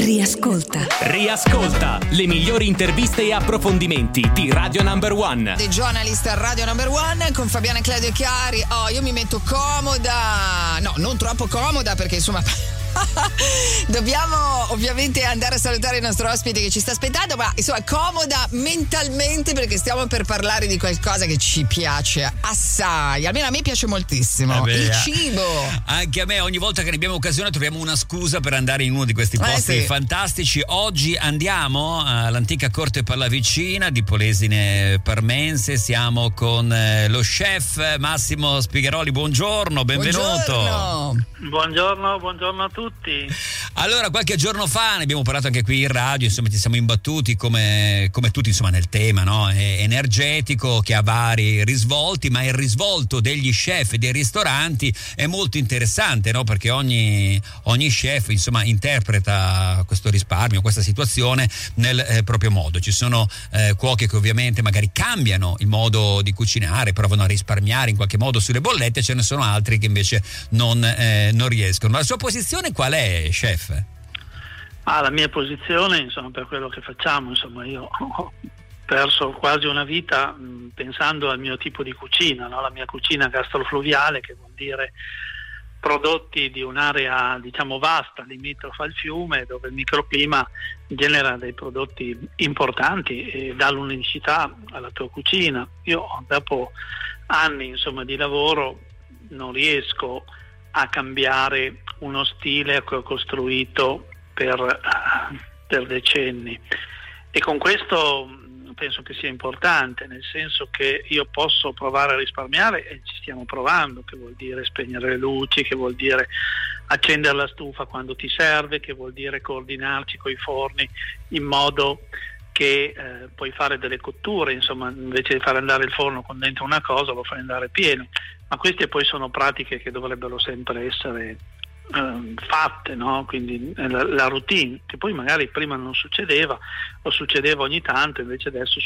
Riascolta. Riascolta le migliori interviste e approfondimenti di Radio Number One. The Journalist Radio Number One con Fabiana Claudio Chiari. Oh, io mi metto comoda. No, non troppo comoda perché insomma Dobbiamo ovviamente andare a salutare il nostro ospite che ci sta aspettando, ma insomma comoda mentalmente perché stiamo per parlare di qualcosa che ci piace assai. Almeno a me piace moltissimo. Eh beh, il cibo. Anche a me, ogni volta che ne abbiamo occasione, troviamo una scusa per andare in uno di questi Eh, posti sì. fantastici. Oggi andiamo all'antica corte Pallavicina di Polesine Parmense. Siamo con eh, lo chef Massimo Spigheroli. Buongiorno, benvenuto. Buongiorno. Buongiorno, buongiorno a tutti. tutti. Allora, qualche giorno fa ne abbiamo parlato anche qui in radio, insomma, ci siamo imbattuti come, come tutti insomma, nel tema no? Energetico che ha vari risvolti, ma il risvolto degli chef e dei ristoranti è molto interessante, no? Perché ogni, ogni chef insomma, interpreta questo risparmio, questa situazione nel eh, proprio modo. Ci sono eh, cuochi che ovviamente magari cambiano il modo di cucinare, provano a risparmiare in qualche modo sulle bollette, ce ne sono altri che invece non, eh, non riescono. Ma la sua posizione qual è, chef? Ah, la mia posizione, insomma, per quello che facciamo, insomma, io ho perso quasi una vita mh, pensando al mio tipo di cucina, no? la mia cucina gastrofluviale, che vuol dire prodotti di un'area diciamo vasta, limitrofa al fiume, dove il microclima genera dei prodotti importanti e dà l'unicità alla tua cucina. Io dopo anni insomma, di lavoro non riesco a cambiare uno stile che ho costruito per, per decenni e con questo mh, penso che sia importante, nel senso che io posso provare a risparmiare e ci stiamo provando, che vuol dire spegnere le luci, che vuol dire accendere la stufa quando ti serve, che vuol dire coordinarci con i forni in modo che eh, puoi fare delle cotture, insomma, invece di fare andare il forno con dentro una cosa lo fai andare pieno. Ma queste poi sono pratiche che dovrebbero sempre essere eh, fatte, no? quindi eh, la, la routine, che poi magari prima non succedeva o succedeva ogni tanto, invece adesso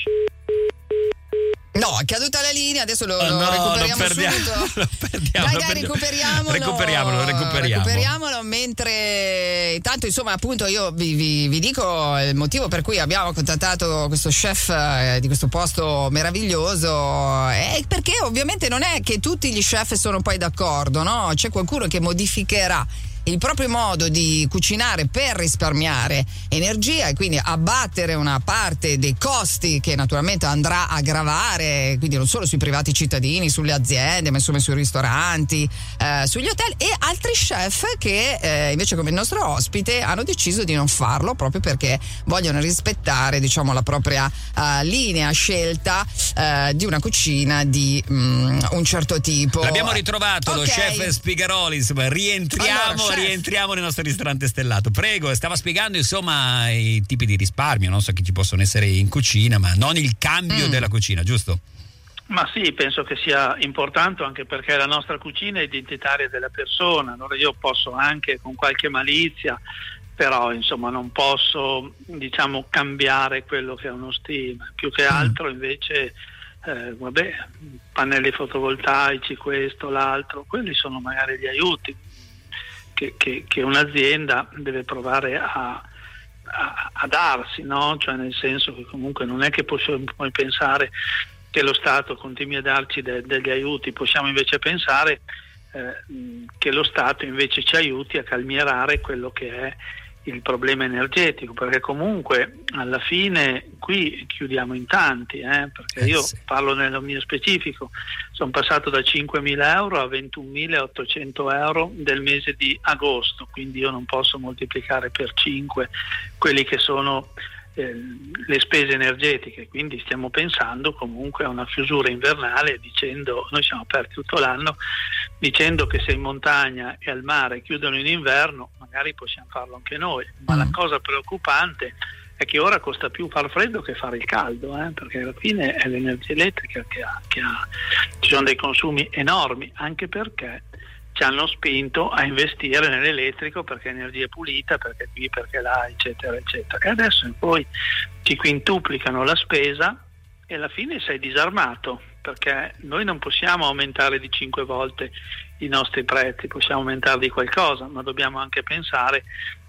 No, è caduta la linea, adesso lo, Oh, lo no, recuperiamo lo perdiamo, subito. lo perdiamo, Dai, lo dai, recuperiamolo. Recuperiamolo, recuperiamo. Recuperiamolo mentre intanto insomma appunto io vi, vi- vi dico il motivo per cui abbiamo contattato questo chef eh, di questo posto meraviglioso è perché ovviamente non è che tutti gli chef sono poi d'accordo, no? C'è qualcuno che modificherà il proprio modo di cucinare per risparmiare energia e quindi abbattere una parte dei costi che naturalmente andrà a gravare, quindi non solo sui privati cittadini, sulle aziende, ma insomma sui ristoranti, eh, sugli hotel e altri chef che eh, invece come il nostro ospite hanno deciso di non farlo proprio perché vogliono rispettare diciamo la propria eh, linea scelta eh, di una cucina di mm, un certo tipo. L'abbiamo ritrovato lo Ok. chef Spigaroli, insomma, rientriamo, Allora. Rientriamo nel nostro ristorante stellato. Prego, stava spiegando insomma i tipi di risparmio, non so che ci possono essere in cucina, ma non il cambio Mm. della cucina, giusto? Ma sì, penso che sia importante anche perché la nostra cucina è identitaria della persona, allora io posso anche con qualche malizia, però insomma non posso diciamo cambiare quello che è uno stile, più che altro invece eh, vabbè, pannelli fotovoltaici, questo, l'altro, quelli sono magari gli aiuti che, che- che un'azienda deve provare a, a- a darsi, no? cioè nel senso che comunque non è che possiamo pensare che lo Stato continui a darci de- degli aiuti, possiamo invece pensare eh, che lo Stato invece ci aiuti a calmierare quello che è il problema energetico, perché comunque alla fine qui chiudiamo in tanti, eh, perché Eh, io parlo nello mio specifico, sono passato da 5.000 euro a 21.800 euro del mese di agosto, quindi io non posso moltiplicare per 5 quelli che sono eh, le spese energetiche, quindi stiamo pensando comunque a una chiusura invernale dicendo, noi siamo aperti tutto l'anno, dicendo che se in montagna e al mare chiudono in inverno, magari possiamo farlo anche noi, ma Mm. la cosa preoccupante è che ora costa più far freddo che fare il caldo, eh, perché alla fine è l'energia elettrica che ha, che ha- ci sono dei consumi enormi, anche perché ci hanno spinto a investire nell'elettrico perché energia pulita, perché qui, perché là, eccetera, eccetera. E adesso poi ci quintuplicano la spesa e alla fine sei disarmato perché noi non possiamo aumentare di 5 volte i nostri prezzi, possiamo aumentare di qualcosa, ma dobbiamo anche pensare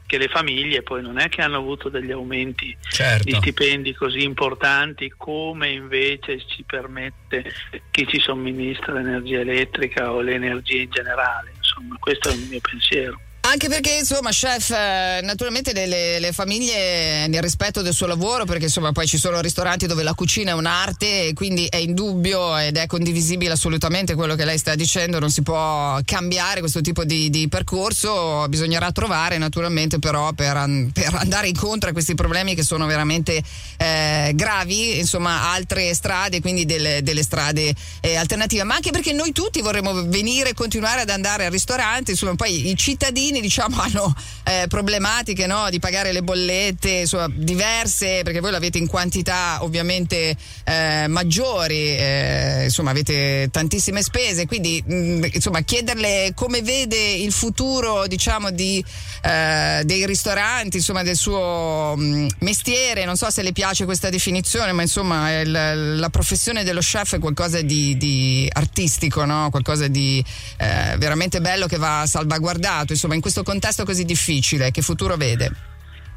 che le famiglie poi non è che hanno avuto degli aumenti certo. di stipendi così importanti come invece ci permette chi ci somministra l'energia elettrica o l'energia in generale. Insomma, questo è il mio pensiero. Anche perché, insomma, chef, eh, naturalmente le, le, le, famiglie nel rispetto del suo lavoro, perché insomma poi ci sono ristoranti dove la cucina è un'arte e quindi è indubbio ed è condivisibile assolutamente quello che lei sta dicendo, non si può cambiare questo tipo di, di percorso, bisognerà trovare naturalmente però per, per, andare incontro a questi problemi che sono veramente eh, gravi, insomma, altre strade, quindi delle, delle strade eh, alternative, ma anche perché noi tutti vorremmo venire e continuare ad andare al ristorante, insomma, poi i cittadini diciamo, hanno eh, problematiche no? di pagare le bollette insomma, diverse perché voi l'avete in quantità ovviamente eh, maggiori, eh, insomma avete tantissime spese, quindi mh, mm, insomma chiederle come vede il futuro diciamo, di, eh, dei ristoranti, insomma del suo mh, mm, mestiere, non so se le piace questa definizione, ma insomma il, la professione dello chef è qualcosa di, di artistico, no? qualcosa di eh, veramente bello che va salvaguardato, insomma in questo contesto così difficile? Che futuro vede?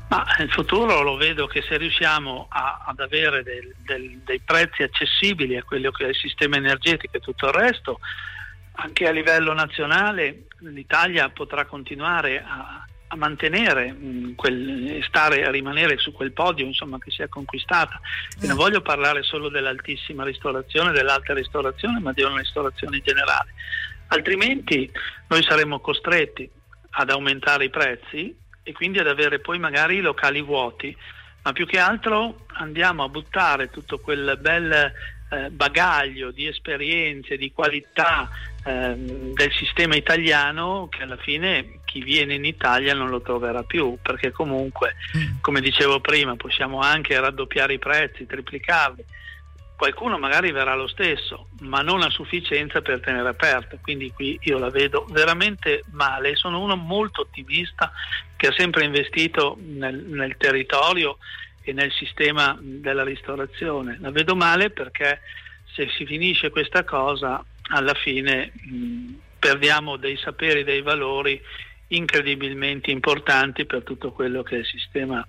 Ma il futuro lo vedo che se riusciamo a, ad avere del, del, dei prezzi accessibili a quello che è il sistema energetico e tutto il resto, anche a livello nazionale l'Italia potrà continuare a, a mantenere mh, quel, stare, a rimanere su quel podio insomma, che si è conquistata. E non eh. voglio parlare solo dell'altissima ristorazione, dell'alta ristorazione, ma di una ristorazione in generale. Altrimenti noi saremmo costretti ad aumentare i prezzi e quindi ad avere poi magari i locali vuoti, ma più che altro andiamo a buttare tutto quel bel eh, bagaglio di esperienze, di qualità eh, del sistema italiano che alla fine chi viene in Italia non lo troverà più, perché comunque, mm. come dicevo prima, possiamo anche raddoppiare i prezzi, triplicarli qualcuno magari verrà lo stesso, ma non a sufficienza per tenere aperta. Quindi qui io la vedo veramente male. Sono uno molto ottimista che ha sempre investito nel, nel territorio e nel sistema della ristorazione. La vedo male perché se si finisce questa cosa, alla fine mh, perdiamo dei saperi, dei valori incredibilmente importanti per tutto quello che è il sistema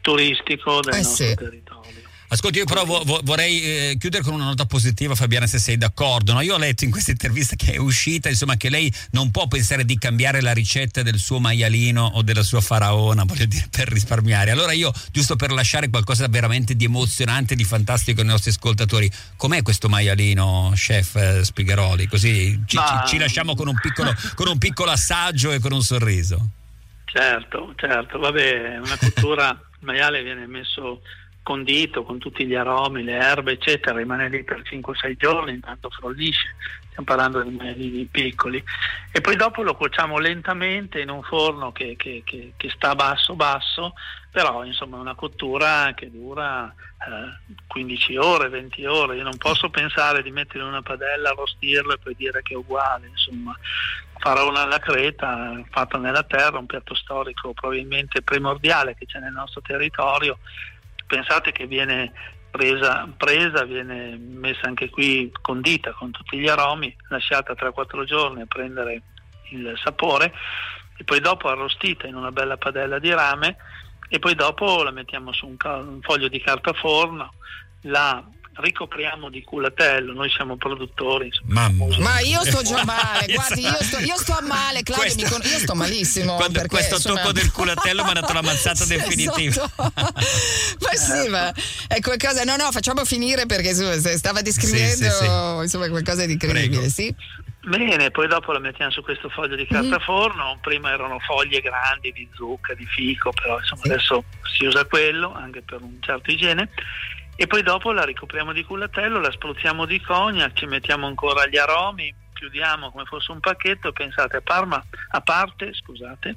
turistico del eh nostro sì. territorio. Ascolti, io però vo- vorrei eh, chiudere con una nota positiva, Fabiana, se sei d'accordo. No? Io ho letto in questa intervista che è uscita, insomma, che lei non può pensare di cambiare la ricetta del suo maialino o della sua faraona, voglio dire, per risparmiare. Allora io, giusto per lasciare qualcosa veramente di emozionante, di fantastico ai nostri ascoltatori, com'è questo maialino, chef eh, Spigheroli? Così ci, Ma... ci, ci lasciamo con un, piccolo, con un piccolo assaggio e con un sorriso. Certo, certo, vabbè, una cottura, il maiale viene messo condito con tutti gli aromi, le erbe, eccetera, rimane lì per 5-6 giorni, intanto frollisce, stiamo parlando di manelini piccoli, e poi dopo lo cuociamo lentamente in un forno che, che, che, che sta basso basso, però insomma è una cottura che dura eh, 15 ore, 20 ore, io non posso pensare di mettere in una padella, arrostirlo e poi dire che è uguale, insomma. Farò una alla creta fatta nella terra, un piatto storico probabilmente primordiale che c'è nel nostro territorio pensate che viene presa, presa, viene messa anche qui condita con tutti gli aromi, lasciata 3-4 giorni a prendere il sapore e poi dopo arrostita in una bella padella di rame e poi dopo la mettiamo su un, un foglio di carta forno, la ricopriamo di culatello, noi siamo produttori. Mamma. Ma io sto già male, guardi, io sto, io sto male, Claudio, questo, con... io sto malissimo. Quando, perché, questo insomma... tocco del culatello mi ha dato la mazzata definitiva. ma sì, ma è qualcosa, no no, facciamo finire perché stava descrivendo sì, sì, sì. Insomma, qualcosa di incredibile, sì? Bene, poi dopo la mettiamo su questo foglio di carta mm. forno, prima erano foglie grandi di zucca, di fico, però insomma adesso si usa quello anche per un certo igiene e poi dopo la ricopriamo di culatello, la spruzziamo di cognac, ci mettiamo ancora gli aromi, chiudiamo come fosse un pacchetto pensate a, Parma, a parte, scusate,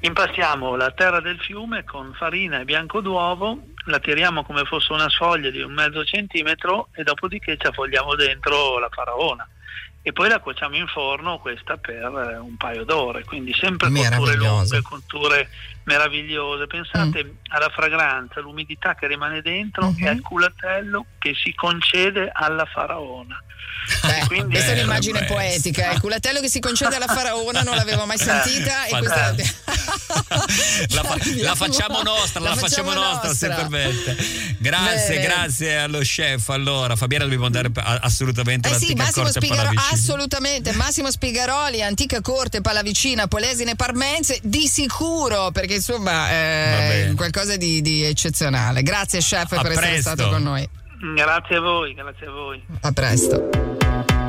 impastiamo la terra del fiume con farina e bianco d'uovo, la tiriamo come fosse una sfoglia di un mezzo centimetro e dopodiché ci avvogliamo dentro la faraona. E poi la cuociamo in forno questa per eh, un paio d'ore, quindi sempre cotture lunghe, cotture meravigliose. Pensate mm. alla fragranza, all'umidità che rimane dentro mm-hmm. e al culatello che si concede alla faraona. Beh, quindi questa è un'immagine beh, poetica. Il culatello che si concede alla faraona non l'avevo mai sentita. e questa... la, fa- la, facciamo nostra, la, la facciamo, facciamo nostra, se permette. Grazie, Bene. grazie allo chef. Allora, Fabiana, dobbiamo andare assolutamente eh sì, Massimo Spigaro- assolutamente. Massimo Spigaroli, antica corte, Pallavicina, Polesine, Parmense, di sicuro, perché insomma è qualcosa di, di, eccezionale. Grazie, chef, a per presto. essere stato con noi. Grazie a voi, grazie a voi. A presto.